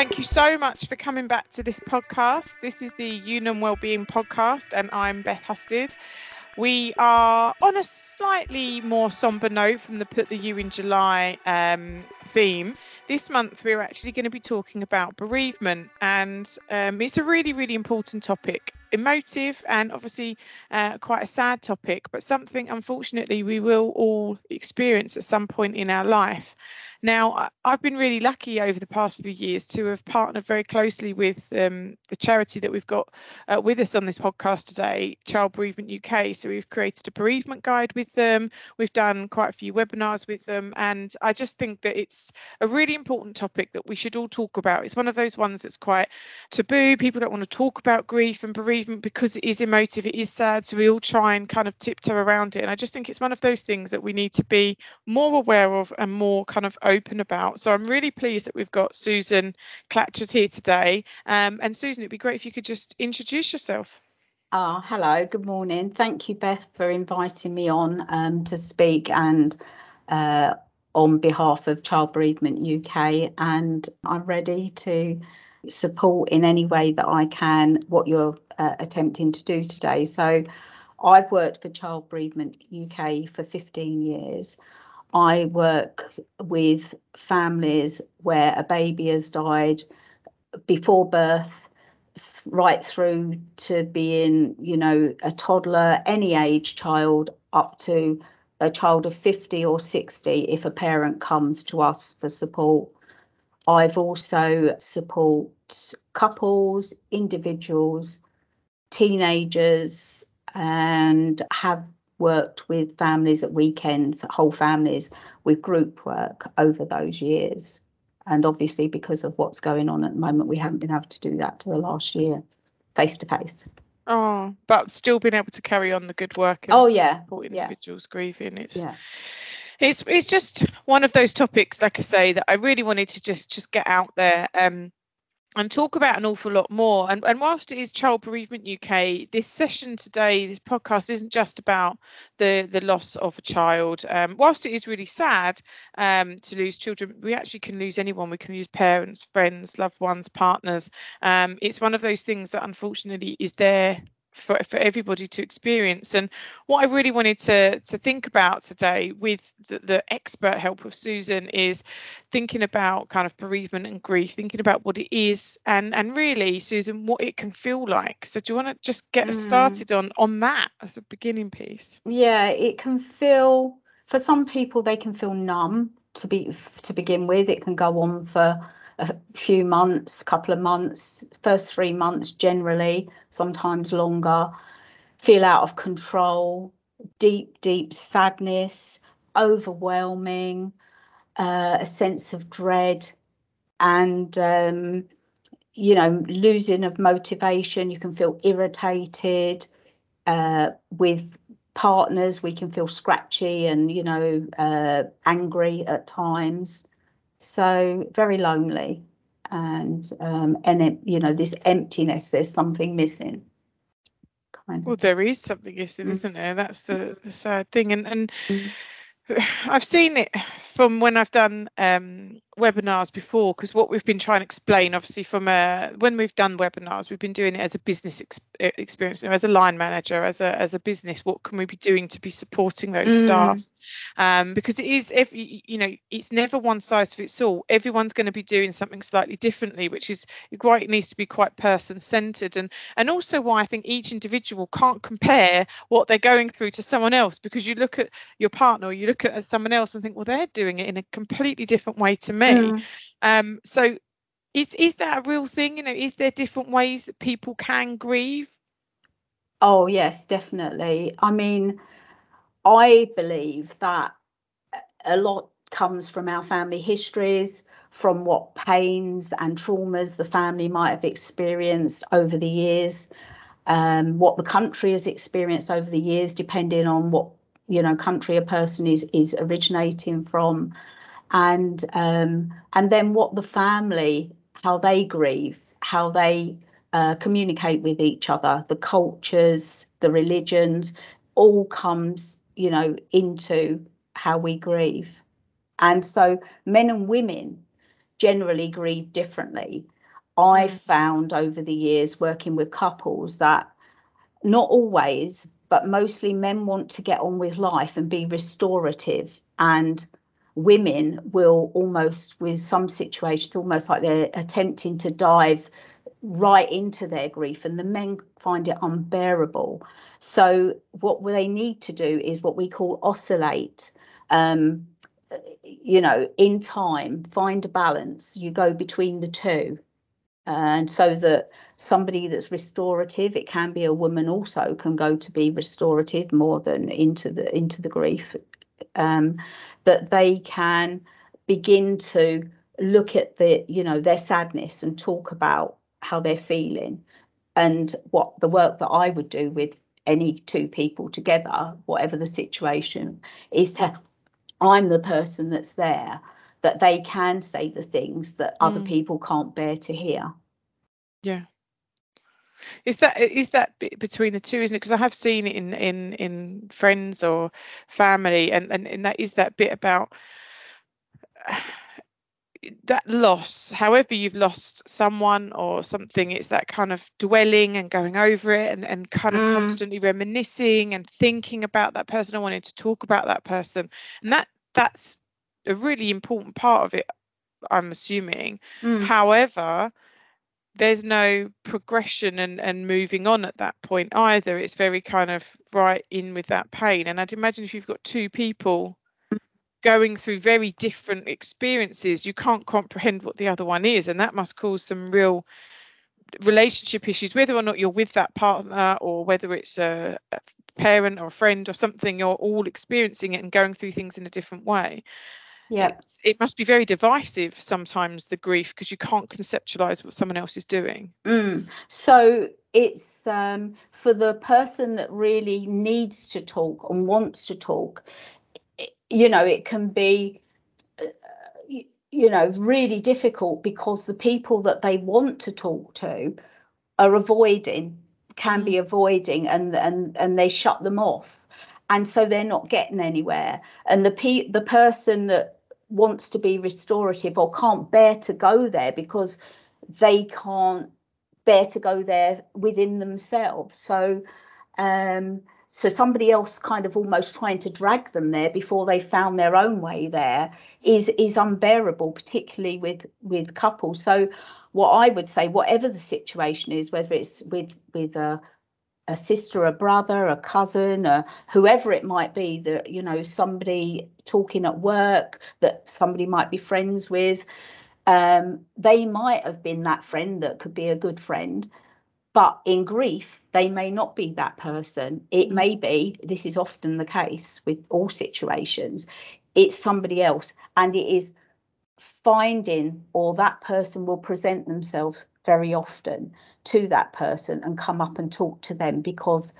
thank you so much for coming back to this podcast. This is the Unum Wellbeing Podcast, and I'm Beth Husted. We are on a slightly more somber note from the Put the U in July um, theme. This month, we're actually going to be talking about bereavement, and um, it's a really, really important topic. Emotive and obviously uh, quite a sad topic, but something unfortunately we will all experience at some point in our life. Now, I've been really lucky over the past few years to have partnered very closely with um, the charity that we've got uh, with us on this podcast today, Child Bereavement UK. So we've created a bereavement guide with them. We've done quite a few webinars with them. And I just think that it's a really important topic that we should all talk about. It's one of those ones that's quite taboo. People don't want to talk about grief and bereavement because it is emotive, it is sad. So we all try and kind of tiptoe around it. And I just think it's one of those things that we need to be more aware of and more kind of open about. So I'm really pleased that we've got Susan Clatchard here today. Um, and Susan, it'd be great if you could just introduce yourself. Oh, hello, good morning. Thank you, Beth, for inviting me on um, to speak and uh, on behalf of Child Bereavement UK. And I'm ready to support in any way that I can what you're uh, attempting to do today. So, I've worked for Child Bereavement UK for 15 years. I work with families where a baby has died before birth, right through to being, you know, a toddler, any age child, up to a child of 50 or 60 if a parent comes to us for support. I've also support couples, individuals, teenagers, and have worked with families at weekends, whole families, with group work over those years. And obviously, because of what's going on at the moment, we haven't been able to do that for the last year, face to face. Oh, but still being able to carry on the good work and oh, yeah. support individuals yeah. grieving. It's yeah. it's it's just one of those topics, like I say, that I really wanted to just just get out there. Um, and talk about an awful lot more. And, and whilst it is Child Bereavement UK, this session today, this podcast isn't just about the, the loss of a child. Um, whilst it is really sad um, to lose children, we actually can lose anyone. We can lose parents, friends, loved ones, partners. Um, it's one of those things that unfortunately is there for, for everybody to experience. And what I really wanted to, to think about today with the, the expert help of Susan is thinking about kind of bereavement and grief, thinking about what it is and, and really, Susan, what it can feel like. So do you want to just get mm. started on, on that as a beginning piece? Yeah, it can feel, for some people, they can feel numb to be to begin with. It can go on for a few months, couple of months, first three months generally, sometimes longer, feel out of control, deep, deep sadness, overwhelming, uh, a sense of dread, and um, you know, losing of motivation. You can feel irritated uh, with partners. We can feel scratchy and you know, uh, angry at times so very lonely and um and it, you know this emptiness there's something missing kind of. well there is something missing mm. isn't there that's the the sad thing and and mm. I've seen it from when I've done um, webinars before because what we've been trying to explain obviously from a when we've done webinars we've been doing it as a business ex- experience as a line manager as a as a business. What can we be doing to be supporting those mm. staff? Um, because it is if you know it's never one size fits all. Everyone's going to be doing something slightly differently which is quite needs to be quite person centered and and also why I think each individual can't compare what they're going through to someone else because you look at your partner or you look at someone else and think well they're doing it in a completely different way to me Mm. Um, so is is that a real thing? You know, is there different ways that people can grieve? Oh yes, definitely. I mean, I believe that a lot comes from our family histories, from what pains and traumas the family might have experienced over the years, um, what the country has experienced over the years, depending on what you know country a person is is originating from and um, and then what the family how they grieve how they uh, communicate with each other the cultures the religions all comes you know into how we grieve and so men and women generally grieve differently. I've Mm. found over the years working with couples that not always, but mostly men want to get on with life and be restorative. And women will almost with some situations almost like they're attempting to dive right into their grief and the men find it unbearable. So what they need to do is what we call oscillate um, you know in time find a balance. You go between the two and so that somebody that's restorative it can be a woman also can go to be restorative more than into the into the grief um, that they can begin to look at the you know their sadness and talk about how they're feeling and what the work that I would do with any two people together whatever the situation is to I'm the person that's there that they can say the things that other Mm. people can't bear to hear Yeah. Is that is that bit between the two, isn't it? Because I have seen it in in in friends or family, and and, and that is that bit about that loss. However, you've lost someone or something, it's that kind of dwelling and going over it, and and kind of Mm. constantly reminiscing and thinking about that person. I wanted to talk about that person, and that that's a really important part of it. I'm assuming. Mm. However, there's no progression and, and moving on at that point either. It's very kind of right in with that pain. And I'd imagine if you've got two people going through very different experiences, you can't comprehend what the other one is. And that must cause some real relationship issues, whether or not you're with that partner or whether it's a, a parent or a friend or something, you're all experiencing it and going through things in a different way yeah it must be very divisive sometimes the grief because you can't conceptualize what someone else is doing Mm. So it's um, for the person that really needs to talk and wants to talk. i- You know, it can be, uh, you know, really difficult because the people that they want to talk to are avoiding, can be avoiding, and and and they shut them off, and so they're not getting anywhere. And the pe- the person that wants to be restorative or can't bear to go there because they can't bear to go there within themselves. So, um, so somebody else kind of almost trying to drag them there before they found their own way there is is unbearable, particularly with with couples. So, what I would say, whatever the situation is, whether it's with with a a sister, a brother, a cousin, or whoever it might be, that you know somebody talking at work that somebody might be friends with, um, they might have been that friend that could be a good friend, but in grief, they may not be that person. It Mm. may be, this is often the case with all situations, it's somebody else. And it is finding, or that person will present themselves very often to that person and come up and talk to them because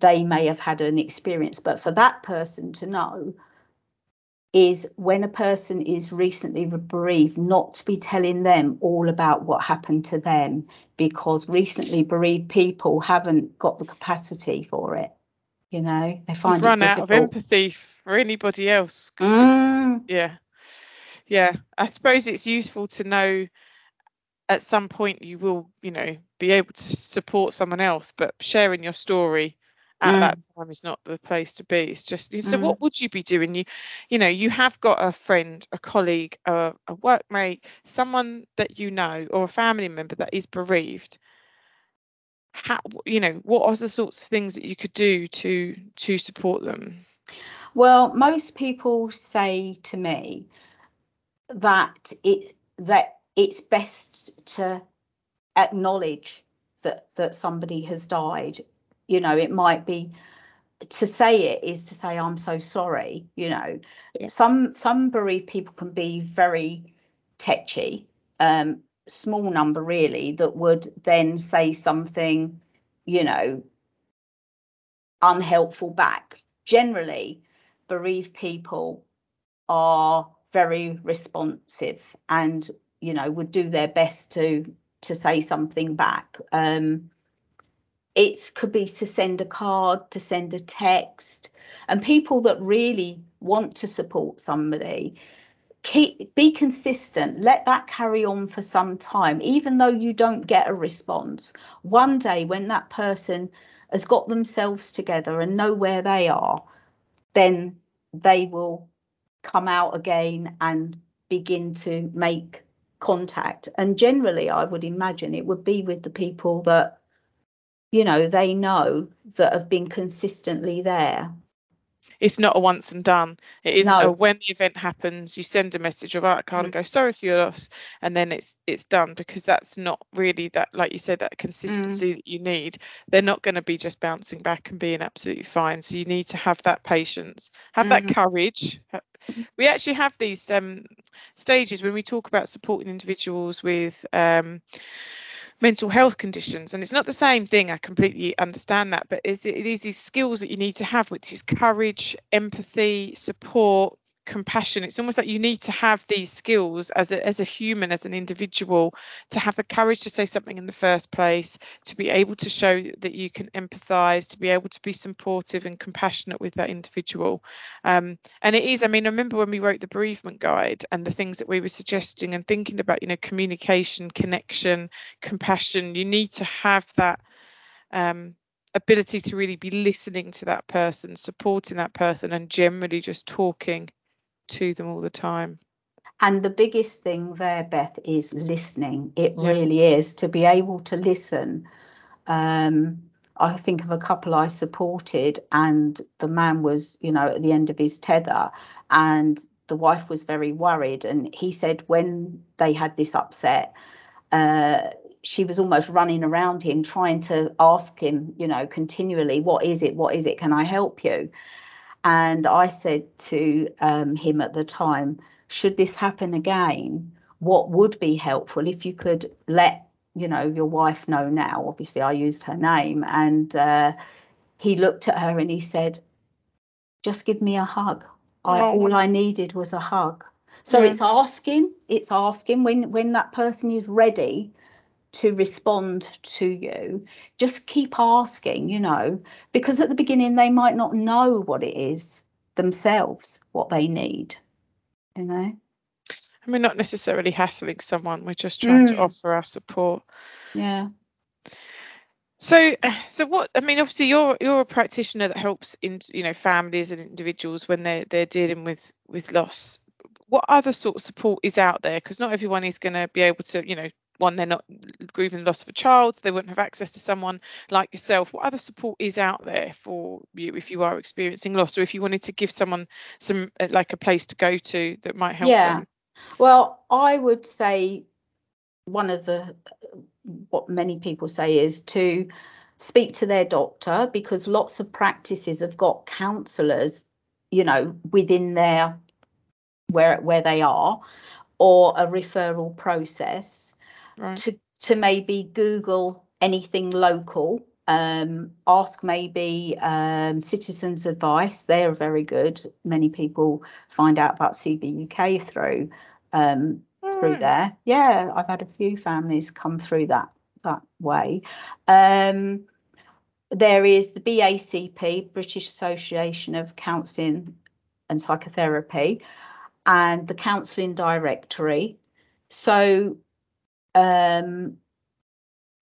they may have had an experience. But for that person to know, is when a person is recently bereaved, not to be telling them all about what happened to them, because recently bereaved people haven't got the capacity for it. You know, they find it run out of empathy for anybody else Mm. it's yeah yeah i suppose it's useful to know at some point you will you know be able to support someone else but sharing your story at Mm. that time is not the place to be it's just so Mm. what would you be doing you you know you have got a friend a colleague a, a workmate someone that you know or a family member that is bereaved how you know what are the sorts of things that you could do to to support them Well, most people say to me that it that it's best to acknowledge that that somebody has died. You know, it might be to say it is to say I'm so sorry. You know, Yeah. some some bereaved people can be very tetchy. Um, small number really that would then say something, you know, unhelpful back. Generally, bereaved people are very responsive and you know would do their best to to say something back. Um it could be to send a card to send a text. And people that really want to support somebody keep be consistent let that carry on for some time even though you don't get a response. One day when that person has got themselves together and know where they are then they will come out again and begin to make contact. And generally i would imagine it would be with the people that you know they know that have been consistently there it's not a once and done. It is No. a when the event happens, you send a message of our card and go sorry for your loss, and then it's it's done because that's not really that like you said that consistency that you need. They're not going to be just bouncing back and being absolutely fine. So you need to have that patience, have that Mhm. courage. We actually have these um, stages when we talk about supporting individuals with um, mental health conditions and it's not the same thing i completely understand that but it's, it is these skills that you need to have which is courage empathy support compassion. It's almost like you need to have these skills as a, as a human as an individual to have the courage to say something in the first place to be able to show that you can empathize to be able to be supportive and compassionate with that individual. Um, and it is i mean i remember when we wrote the bereavement guide and the things that we were suggesting and thinking about you know communication connection compassion you need to have that um, ability to really be listening to that person supporting that person and generally just talking to them all the time And the biggest thing there, Beth, is listening. It Yeah. really is to be able to listen. Um, I think of a couple I supported, and the man was, you know, at the end of his tether, and the wife was very worried. And he said when they had this upset, uh, she was almost running around him, trying to ask him, you know, continually, "What is it? What is it? Can I help you?" And I said to um, him at the time, should this happen again, what would be helpful if you could let you know your wife know now? Obviously, I used her name, and uh, he looked at her and he said, "Just give me a hug. I, Oh. all I needed was a hug." So Yeah. it's asking. It's asking when when that person is ready to respond to you just keep asking you know because at the beginning they might not know what it is themselves what they need you know and we're not necessarily hassling someone we're just trying to Mm. offer our support yeah So, so what? I mean, obviously, you're you're a practitioner that helps in you know families and individuals when they're they're dealing with with loss. What other sort of support is out there? Because not everyone is going to be able to, you know, one they're not grieving the loss of a child, so they wouldn't have access to someone like yourself. What other support is out there for you if you are experiencing loss, or if you wanted to give someone some uh, like a place to go to that might help Yeah. them? well i would say one of the what many people say is to speak to their doctor because lots of practices have got counselors you know within their where where they are or a referral process Right. to to maybe google anything local um, ask maybe um, citizens advice. They're very good. Many people find out about cbuk through um, through there. Yeah i've had a few families come through that that way. Um, there is the BACP, British Association of Counselling and Psychotherapy, and the Counselling Directory. So um,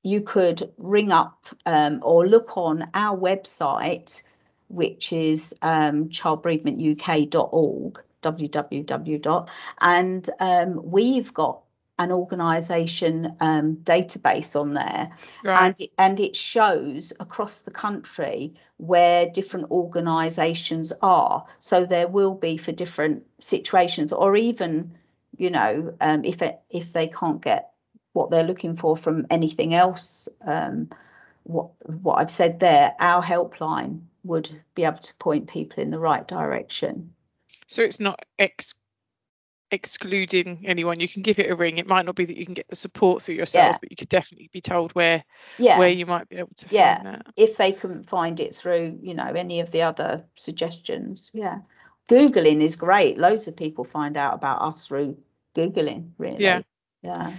you could ring up um, or look on our website, which is um, childbereavementuk.org, www. And um, we've got an organisation um, database on there Right. and it, and it shows across the country where different organisations are. So there will be for different situations, or even, you know, um, if it, if they can't get what they're looking for from anything else, um, what what I've said there, our helpline would be able to point people in the right direction. So it's not ex excluding anyone. You can give it a ring. It might not be that you can get the support through yourselves, Yeah. but you could definitely be told where Yeah. where you might be able to Yeah. find that. if they couldn't find it through, you know, any of the other suggestions. Yeah. Googling is great. Loads of people find out about us through Googling, really. Yeah. Yeah.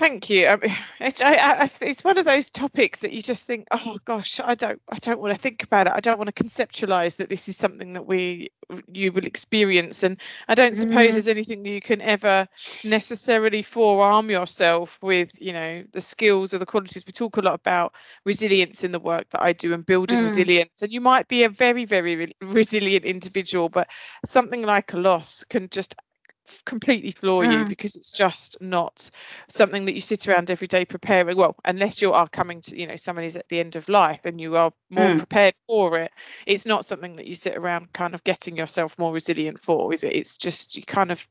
Thank you. I mean, it's, I, I, it's one of those topics that you just think, oh gosh, I don't, I don't want to think about it. I don't want to conceptualize that this is something that we, you will experience, and I don't suppose Mm. there's anything you can ever necessarily forearm yourself with, you know, the skills or the qualities. We talk a lot about resilience in the work that I do and building Mm. resilience, and you might be a very, very re- resilient individual, but something like a loss can just completely floor you Mm. because it's just not something that you sit around every day preparing well unless you are coming to you know someone is at the end of life and you are more Mm. prepared for it it's not something that you sit around kind of getting yourself more resilient for is it it's just you kind of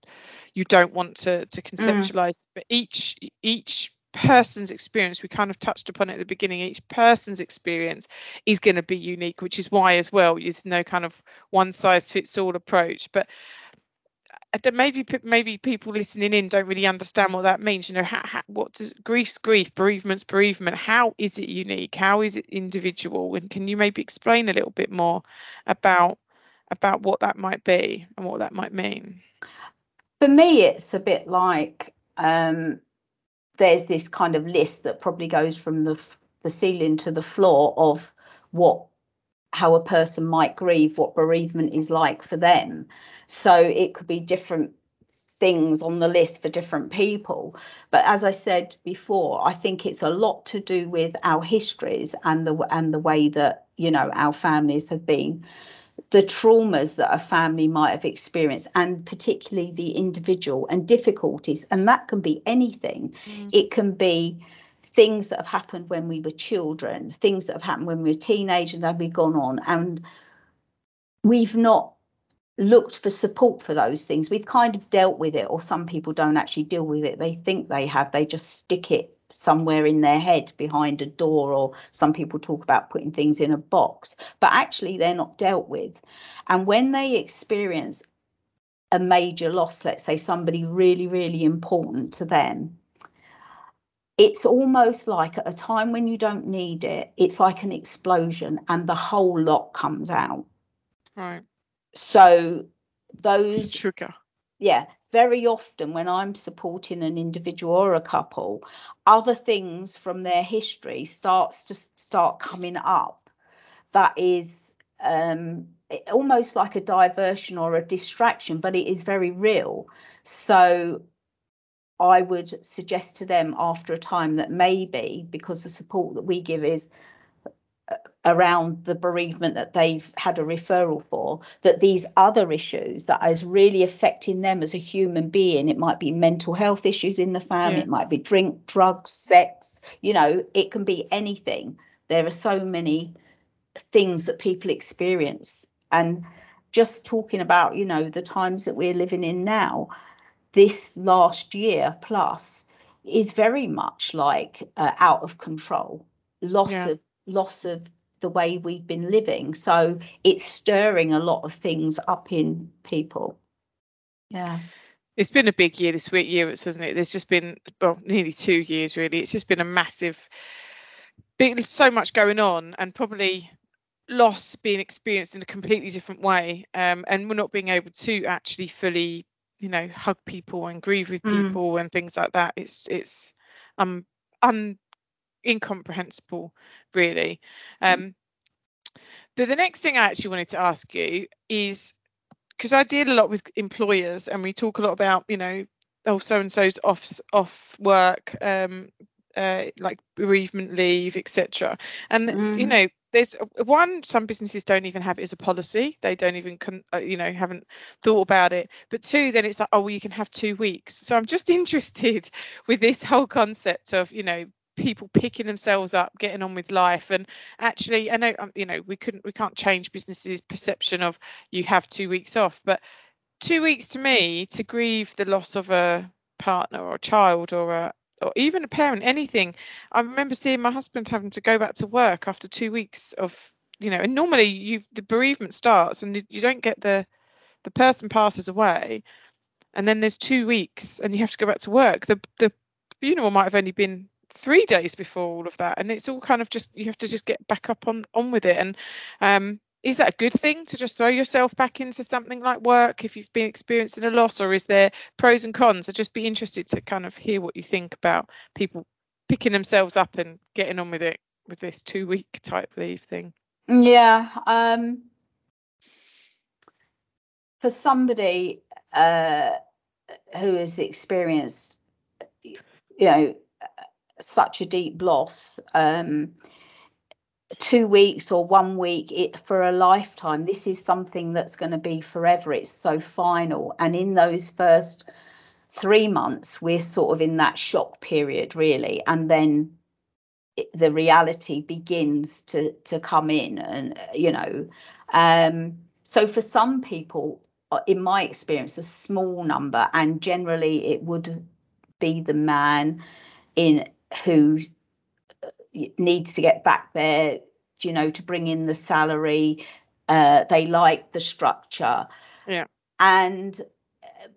you don't want to to conceptualize but each each person's experience we kind of touched upon it at the beginning each person's experience is going to be unique which is why as well there's no kind of one size fits all approach but maybe maybe people listening in don't really understand what that means. You know, how, how, what does grief's grief, bereavement's bereavement? How is it unique? How is it individual? And can you maybe explain a little bit more about about what that might be and what that might mean? For me, it's a bit like um, there's this kind of list that probably goes from the the ceiling to the floor of what how a person might grieve, what bereavement is like for them. So it could be different things on the list for different people. But as I said before, I think it's a lot to do with our histories and the and the way that you know our families have been the traumas that a family might have experienced and particularly the individual and difficulties and that can be anything mm. it can be things that have happened when we were children things that have happened when we were teenagers that we've gone on and we've not looked for support for those things. We've kind of dealt with it or some people don't actually deal with it. They think they have. They just stick it somewhere in their head behind a door or some people talk about putting things in a box. But actually they're not dealt with. And when they experience a major loss let's say somebody really really important to them it's almost like at a time when you don't need it it's like an explosion and the whole lot comes out. Right, so those trigger. yeah very often when i'm supporting an individual or a couple other things from their history starts to start coming up that is um almost like a diversion or a distraction but it is very real. So i would suggest to them after a time that maybe because the support that we give is uh, around the bereavement that they've had a referral for that these other issues that is really affecting them as a human being it might be mental health issues in the family Yeah. it might be drink drugs sex you know it can be anything there are so many things that people experience and just talking about you know the times that we're living in now this last year plus is very much like uh, out of control loss Yeah. of loss of the way we've been living so it's stirring a lot of things up in people yeah It's been a big year this week, year, hasn't it? There's just been well, nearly two years really. It's just been a massive, big, so much going on, and probably loss being experienced in a completely different way, um, and we're not being able to actually fully, you know, hug people and grieve with Mm. people and things like that. It's it's um un incomprehensible, really. Um, but the next thing I actually wanted to ask you is because I deal a lot with employers and we talk a lot about, you know, oh, so and so's off off work, um, uh, like bereavement leave, etc. And th- you know, there's one. Some businesses don't even have it as a policy. They don't even, con- uh, you know, haven't thought about it. But two, then it's like, oh, well, you can have two weeks. So I'm just interested with this whole concept of, you know, people picking themselves up, getting on with life, and actually, I know, um, you know, we couldn't, we can't change businesses' perception of you have two weeks off but two weeks to me to grieve the loss of a partner or a child or a or even a parent anything. I remember seeing my husband having to go back to work after two weeks of you know and normally you the bereavement starts and you- don't get the the person passes away and then there's two weeks and you have to go back to work. The the funeral might have only been three days before all of that and it's all kind of just you have to just get back up on on with it and um is that a good thing to just throw yourself back into something like work if you've been experiencing a loss, or is there pros and cons? I'd just be interested to kind of hear what you think about people picking themselves up and getting on with it with this two week type leave thing. Yeah. Um, for somebody uh, who has experienced, you know, such a deep loss, um, two weeks or one week it, for a lifetime, this is something that's going to be forever. It's so final. And in those first three months, we're sort of in that shock period, really. And then the reality begins to to come in and you know um so for some people uh, in my experience, a small number, and generally it would be the man in who uh, needs to get back there, you know, to bring in the salary. Uh, they like the structure. Yeah. And uh,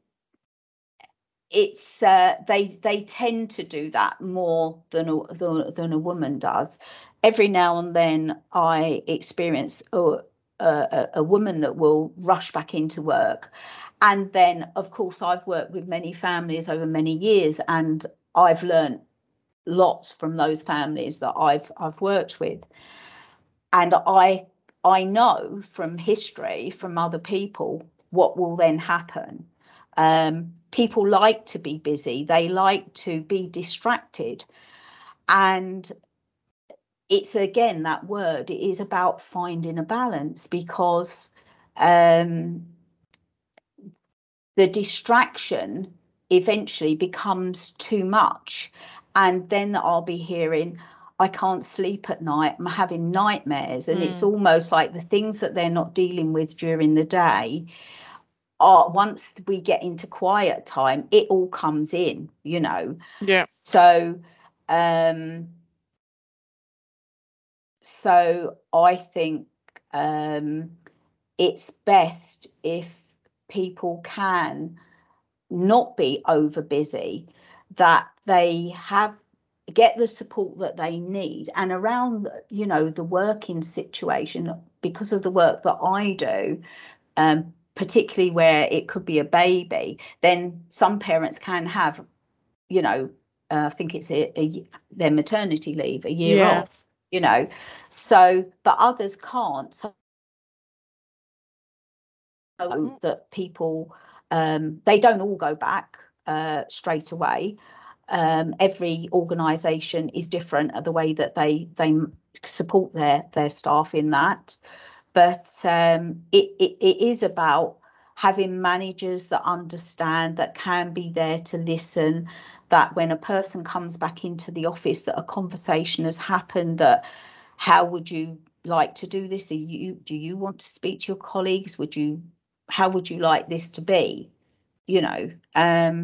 it's uh, they they tend to do that more than a, than, than a woman does. Every now and then, I experience oh, a, a woman that will rush back into work. And then, of course, I've worked with many families over many years, and I've learned lots from those families that I've I've worked with. And I I know from history, from other people, what will then happen. Um, people like to be busy, they like to be distracted. And it's again that word it is about finding a balance because um, the distraction eventually becomes too much and then i'll be hearing i can't sleep at night i'm having nightmares and mm. it's almost like the things that they're not dealing with during the day are once we get into quiet time it all comes in you know yeah so um so I think um, it's best if people can not be over busy, that they have get the support that they need and around you know the working situation because of the work that i do um, particularly where it could be a baby then some parents can have you know uh, i think it's a, a, their maternity leave a year yeah. off you know so but others can't so mm. that people um, they don't all go back uh, straight away. Um, every organization is different at the way that they they support their their staff in that. But um, it, it, it is about having managers that understand that can be there to listen that when a person comes back into the office that a conversation has happened that how would you like to do this? Are you do you want to speak to your colleagues? Would you how would you like this to be you know um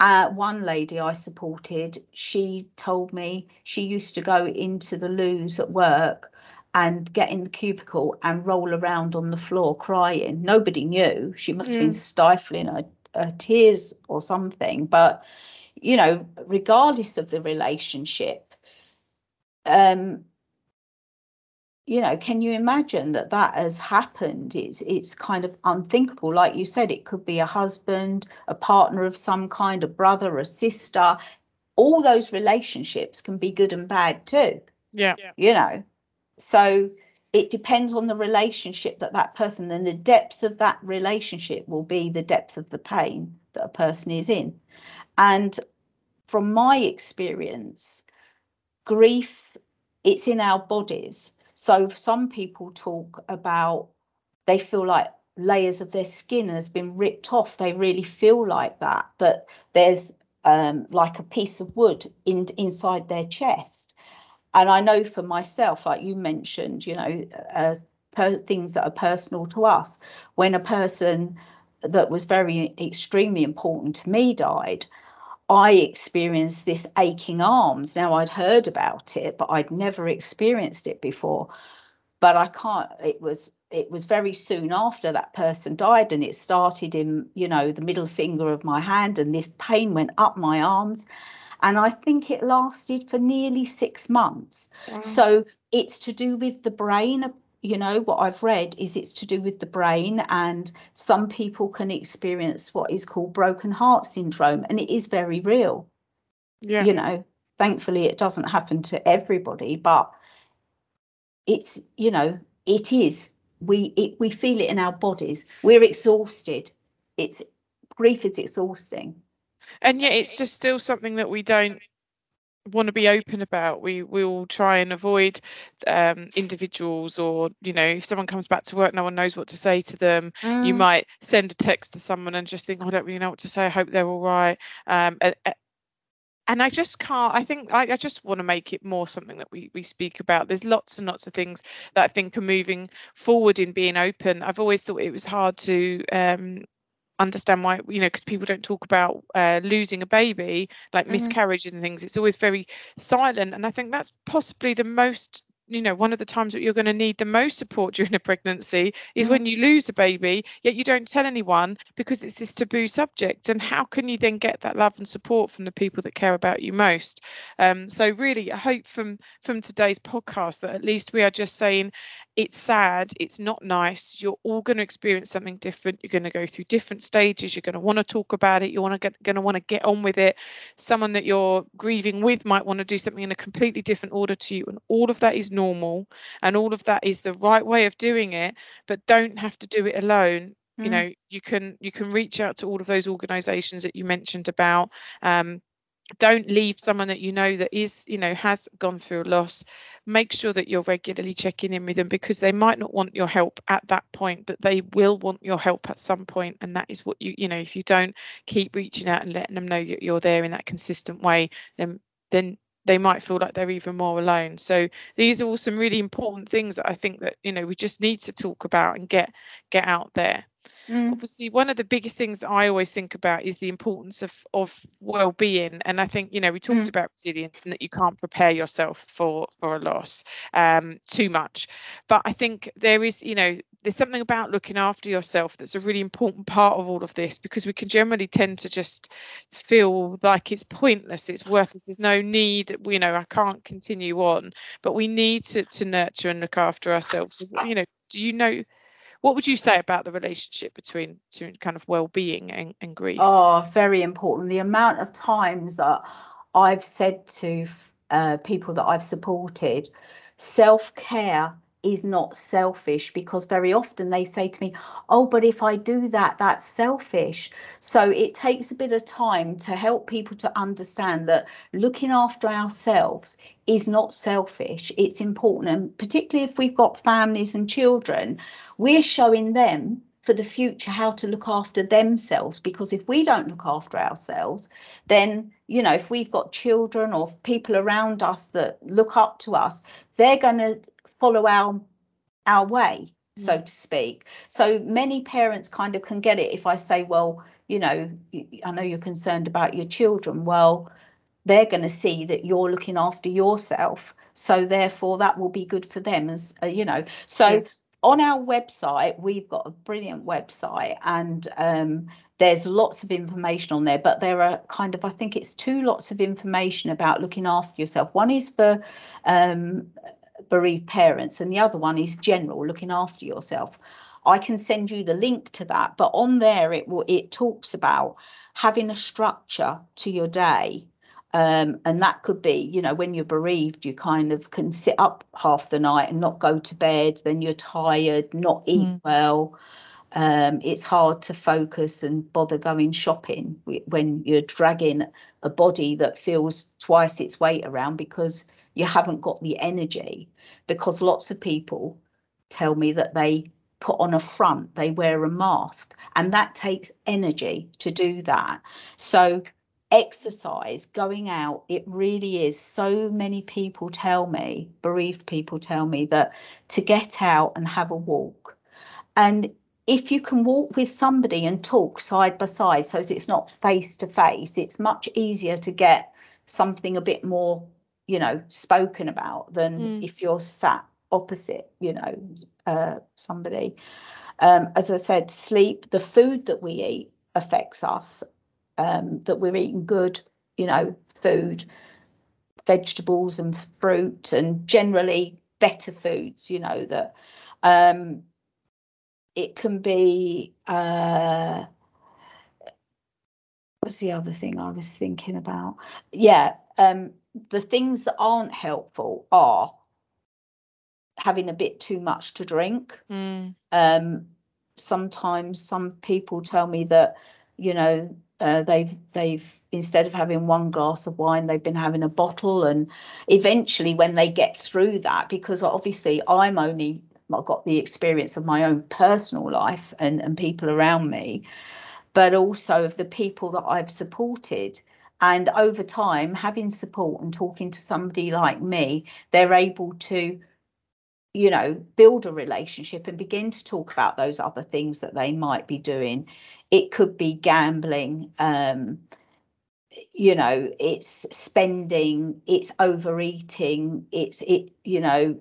uh, one lady I supported, she told me she used to go into the loos at work and get in the cubicle and roll around on the floor crying. Nobody knew. She must have been mm. stifling her, her tears or something. But, you know, regardless of the relationship, um, you know, can you imagine that that has happened? It's it's kind of unthinkable. Like you said, it could be a husband, a partner of some kind, a brother, a sister. All those relationships can be good and bad too. Yeah. You know, so it depends on the relationship that that person and the depth of that relationship will be the depth of the pain that a person is in and from my experience grief it's in our bodies so some people talk about they feel like layers of their skin has been ripped off they really feel like that but there's um, like a piece of wood in, inside their chest and I know for myself, like you mentioned, you know, uh, per, things that are personal to us. When a person that was very extremely important to me died, I experienced this aching arms. Now I'd heard about it, but I'd never experienced it before. But I can't. It was it was very soon after that person died, and it started in you know the middle finger of my hand, and this pain went up my arms and I think it lasted for nearly six months. So it's to do with the brain. You know what i've read is it's to do with the brain and some people can experience what is called broken heart syndrome and it is very real. Yeah. You know thankfully it doesn't happen to everybody but it's you know it is. We it, we feel it in our bodies. We're exhausted. It's grief is exhausting. And yet it's just still something that we don't want to be open about we will try and avoid um, individuals or you know if someone comes back to work no one knows what to say to them mm. you might send a text to someone and just think oh, i don't really know what to say i hope they're all right um, and I just can't. I think I, I, just want to make it more something that we we speak about. There's lots and lots of things that I think are moving forward in being open. I've always thought it was hard to um, understand why you know because people don't talk about uh, losing a baby like mm-hmm. miscarriages and things it's always very silent and i think that's possibly the most you know one of the times that you're going to need the most support during a pregnancy is mm-hmm. when you lose a baby yet you don't tell anyone because it's this taboo subject and how can you then get that love and support from the people that care about you most um, so really i hope from from today's podcast that at least we are just saying it's sad it's not nice you're all going to experience something different you're going to go through different stages you're going to want to talk about it you want to get going to want to get on with it someone that you're grieving with might want to do something in a completely different order to you and all of that is normal and all of that is the right way of doing it but don't have to do it alone mm. you know you can you can reach out to all of those organizations that you mentioned about um, don't leave someone that you know that is you know has gone through a loss. Make sure that you're regularly checking in with them because they might not want your help at that point but they will want your help at some point and that is what you you know if you don't keep reaching out and letting them know that you're there in that consistent way then then they might feel like they're even more alone. So these are all some really important things that i think that you know we just need to talk about and get get out there Mm. Obviously, one of the biggest things that I always think about is the importance of of well-being, and I think you know we talked mm. about resilience and that you can't prepare yourself for for a loss um, too much, but I think there is you know there's something about looking after yourself that's a really important part of all of this because we can generally tend to just feel like it's pointless, it's worthless, there's no need, you know, I can't continue on, but we need to to nurture and look after ourselves. You know, do you know? What would you say about the relationship between, kind of well-being and, and grief? Oh very important. The amount of times that i've said to uh, people that i've supported self-care is not selfish because very often they say to me, Oh, but if I do that, that's selfish. So it takes a bit of time to help people to understand that looking after ourselves is not selfish, it's important. And particularly if we've got families and children, we're showing them for the future how to look after themselves because if we don't look after ourselves then you know if we've got children or people around us that look up to us they're going to follow our our way so mm. to speak so many parents kind of can get it if i say well you know i know you're concerned about your children well they're going to see that you're looking after yourself so therefore that will be good for them as uh, you know so yeah. on our website we've got a brilliant website and um, there's lots of information on there but there are kind of i think it's two lots of information about looking after yourself one is for um, bereaved parents, and the other one is general, looking after yourself. I can send you the link to that, but on there it will it talks about having a structure to your day. Um, and that could be, you know, when you're bereaved, you kind of can sit up half the night and not go to bed, then you're tired, not eat mm. well. Um, it's hard to focus and bother going shopping when you're dragging a body that feels twice its weight around because you haven't got the energy because lots of people tell me that they put on a front, they wear a mask, and that takes energy to do that. So, exercise, going out, it really is. So many people tell me, bereaved people tell me that to get out and have a walk. And if you can walk with somebody and talk side by side, so it's not face to face, it's much easier to get something a bit more you know spoken about than mm. if you're sat opposite you know uh, somebody um, as i said sleep the food that we eat affects us um, that we're eating good you know food vegetables and fruit and generally better foods you know that Um, it can be uh, what's the other thing I was thinking about? Yeah, um, the things that aren't helpful are having a bit too much to drink. Mm. Um, sometimes some people tell me that, you know, uh, they've they've instead of having one glass of wine, they've been having a bottle, and eventually, when they get through that, because obviously I'm only I've got the experience of my own personal life and and people around me, but also of the people that I've supported. And over time, having support and talking to somebody like me, they're able to you know build a relationship and begin to talk about those other things that they might be doing it could be gambling um you know it's spending it's overeating it's it you know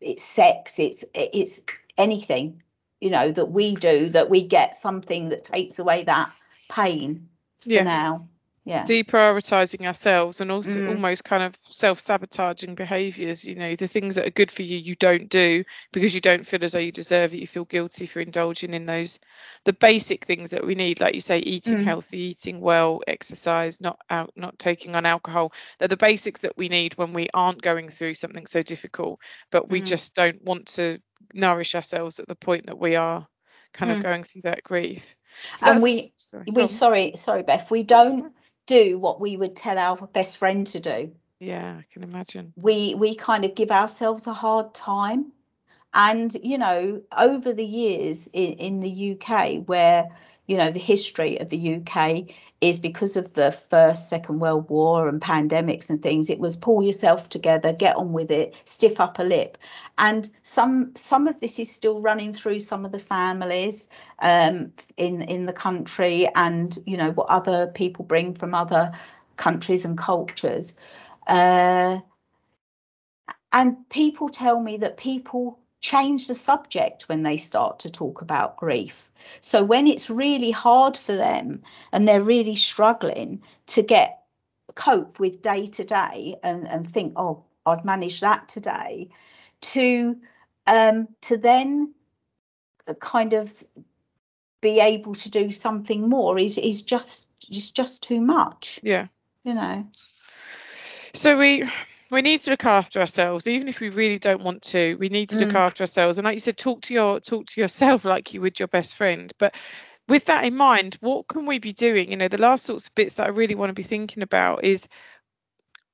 it's sex it's it's anything you know that we do that we get something that takes away that pain Yeah. for now yeah deprioritizing ourselves and also Mm. almost kind of self-sabotaging behaviors you know the things that are good for you you don't do because you don't feel as though you deserve it you feel guilty for indulging in those the basic things that we need like you say eating Mm. healthy eating well exercise not out not taking on alcohol they're the basics that we need when we aren't going through something so difficult but we Mm. just don't want to nourish ourselves at the point that we are kind of Mm. going through that grief so And we- sorry, we sorry sorry beth we don't. Do what we would tell our best friend to do. Yeah i can imagine. We we kind of give ourselves a hard time. And you know over the years in, in the uk where you know the history of the uk is because of the first second world war and pandemics and things it was pull yourself together get on with it stiff upper lip. And some some of this is still running through some of the families um in in the country and you know what other people bring from other countries and cultures. Uh and people tell me that people change the subject when they start to talk about grief. So when it's really hard for them and they're really struggling to get cope with day to day and, and think, oh, I've managed that today, to um, to then kind of be able to do something more is is just is just too much, yeah you know. So we we need to look after ourselves, even if we really don't want to. We need to look Mm. after ourselves, and like you said, talk to your talk to yourself like you would your best friend. But with that in mind, what can we be doing? You know, the last sorts of bits that I really want to be thinking about is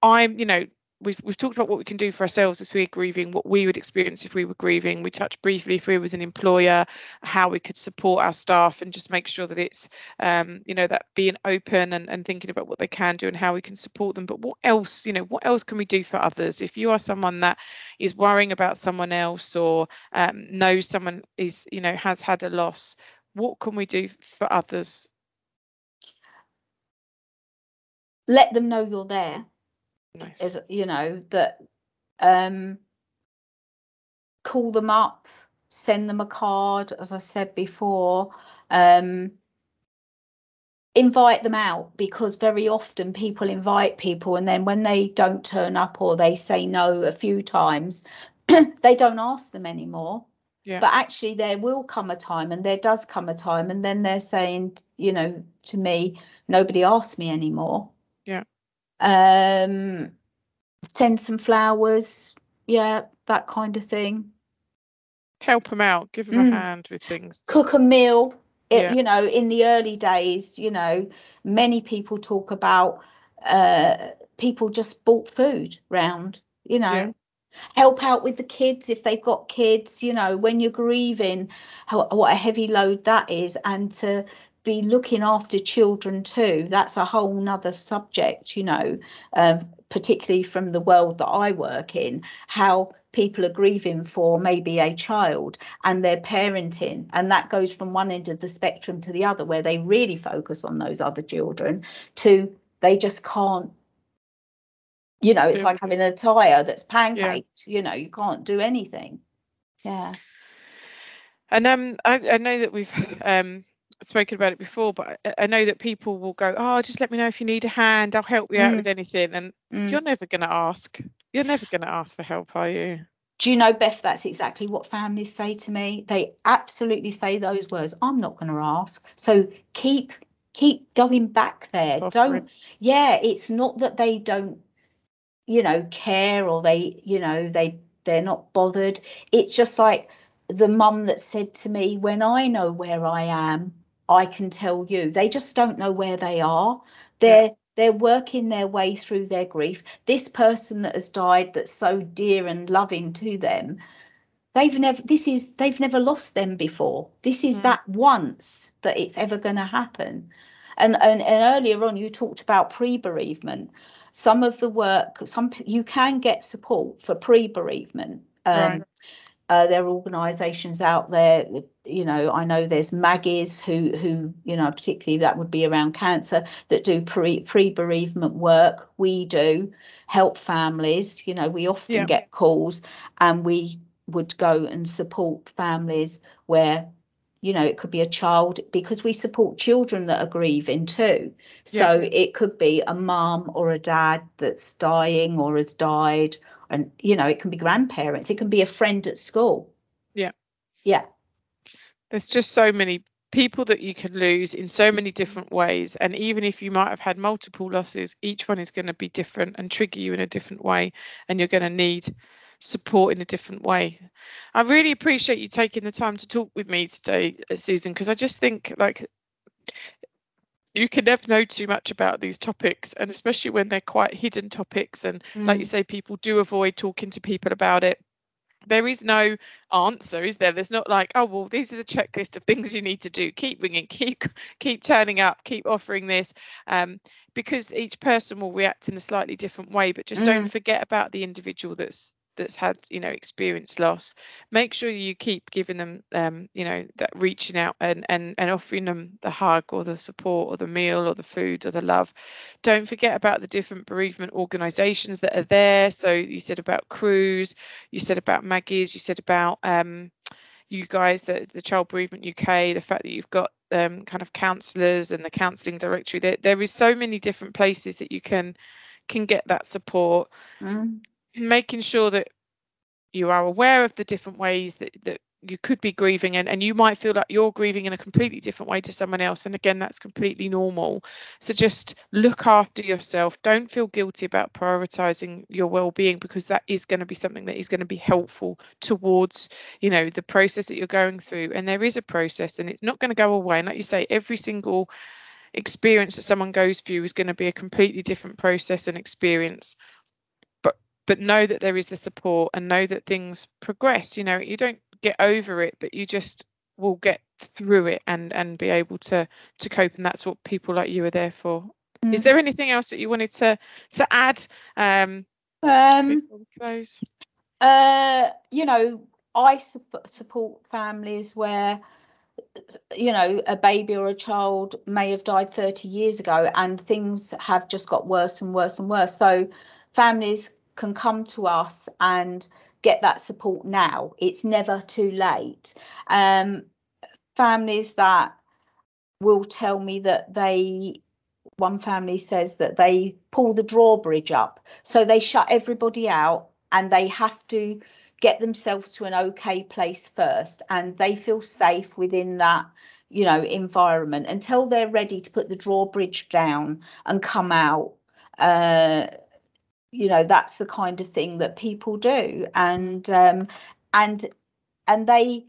I'm, you know, we've we've talked about what we can do for ourselves if we're grieving, what we would experience if we were grieving. We touched briefly if we was an employer, how we could support our staff and just make sure that it's um, you know, that being open and, and thinking about what they can do and how we can support them. But what else, you know, what else can we do for others? If you are someone that is worrying about someone else or um, knows someone is, you know, has had a loss, what can we do for others? Let them know you're there. Nice. as you know that um call them up send them a card as i said before um invite them out because very often people invite people and then when they don't turn up or they say no a few times they don't ask them anymore Yeah. but actually there will come a time and there does come a time and then they're saying you know to me nobody asked me anymore. Um send some flowers yeah that kind of thing Help them out, give them Mm. a hand with things. cook a meal it, Yeah. you know in the early days you know many people talk about uh people just bought food round you know Yeah. help out with the kids if they've got kids you know when you're grieving how, what a heavy load that is and to be looking after children too. That's a whole nother subject you know um, particularly from the world that i work in how people are grieving for maybe a child and their parenting. And that goes from one end of the spectrum to the other where they really focus on those other children to they just can't you know it's like having a tire that's pancaked you know you can't do anything. Yeah. And um, I, I know that we've um spoken about it before, but I, I know that people will go, "Oh, just let me know if you need a hand. I'll help you out Mm. with anything." And Mm. you're never going to ask. You're never going to ask for help, are you? do you know, Beth, that's exactly what families say to me. They absolutely say those words. I'm not going to ask. So keep keep going back there. Don't yeah, it's not that they don't, you know, care or they, you know, they they're not bothered. It's just like the mum that said to me, when I know where I am, I can tell you. They just don't know where they are. They're yeah they're working their way through their grief. This person that has died that's so dear and loving to them, they've never this is they've never lost them before. This is mm. that once that it's ever going to happen. And, and and earlier on you talked about pre-bereavement. Some of the work, some you can get support for pre-bereavement. Um, right. Uh, there are organisations out there, you know, I know there's Maggie's who, who, you know, particularly that would be around cancer that do pre pre bereavement work. We do help families. You know, we often yeah. get calls, and we would go and support families where you know it could be a child because we support children that are grieving too so yeah. it could be a mom or a dad that's dying or has died and you know it can be grandparents it can be a friend at school. Yeah. Yeah. There's just so many people that you can lose in so many different ways and even if you might have had multiple losses each one is going to be different and trigger you in a different way and you're going to need support in a different way. I really appreciate you taking the time to talk with me today uh, susan because i just think like you can never know too much about these topics and especially when they're quite hidden topics and mm. like you mm. say people do avoid talking to people about it there is no answer is there there's not like oh well these are the checklist of things you need to do keep ringing keep keep turning up keep offering this um, because each person will react in a slightly different way but just mm. don't forget about the individual that's that's had you know experienced loss make sure you keep giving them um, you know that reaching out and, and and offering them the hug or the support or the meal or the food or the love. Don't forget about the different bereavement organizations that are there. So you said about Cruse you said about maggie's you said about um, you guys the, the child bereavement uk the fact that you've got um, kind of counselors and the counseling directory. There, there is so many different places that you can can get that support. Mm making sure that you are aware of the different ways that, that you could be grieving and, and you might feel like you're grieving in a completely different way to someone else. And again that's completely normal. So just look after yourself. Don't feel guilty about prioritizing your well-being because that is going to be something that is going to be helpful towards you know the process that you're going through. And there is a process and it's not going to go away. And like you say every single experience that someone goes through is going to be a completely different process and experience but know that there is the support and know that things progress you know you don't get over it but you just will get through it and and be able to to cope and that's what people like you are there for. Mm. is there anything else that you wanted to to add um, um before we close? uh you know i su- support families where you know a baby or a child may have died 30 years ago and things have just got worse and worse and worse. So families can come to us and get that support now. It's never too late. Um, families that will tell me that they one family says that they pull the drawbridge up so they shut everybody out and they have to get themselves to an okay place first and they feel safe within that you know environment until they're ready to put the drawbridge down and come out uh, you know that's the kind of thing that people do and um and and they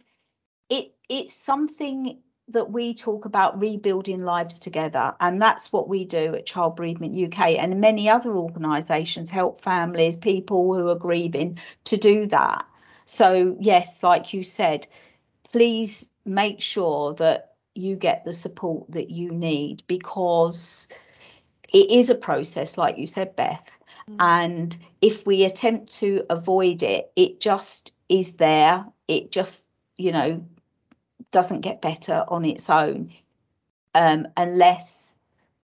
it it's something that we talk about rebuilding lives together and that's what we do at child bereavement uk and many other organisations help families people who are grieving to do that so yes like you said please make sure that you get the support that you need because it is a process like you said beth. And if we attempt to avoid it, it just is there. It just, you know, doesn't get better on its own um, unless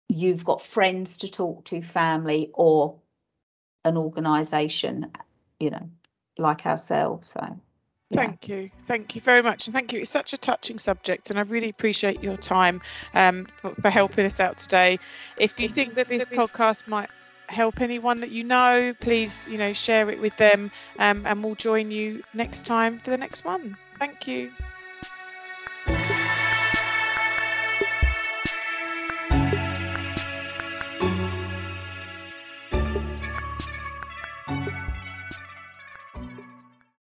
you've got friends to talk to, family, or an organisation, you know, like ourselves. So. Yeah. Thank you. Thank you very much. And thank you. It's such a touching subject, and I really appreciate your time um, for, for helping us out today. If you think that this podcast might help anyone that you know, please, you know, share it with them um, and we'll join you next time for the next one. Thank you.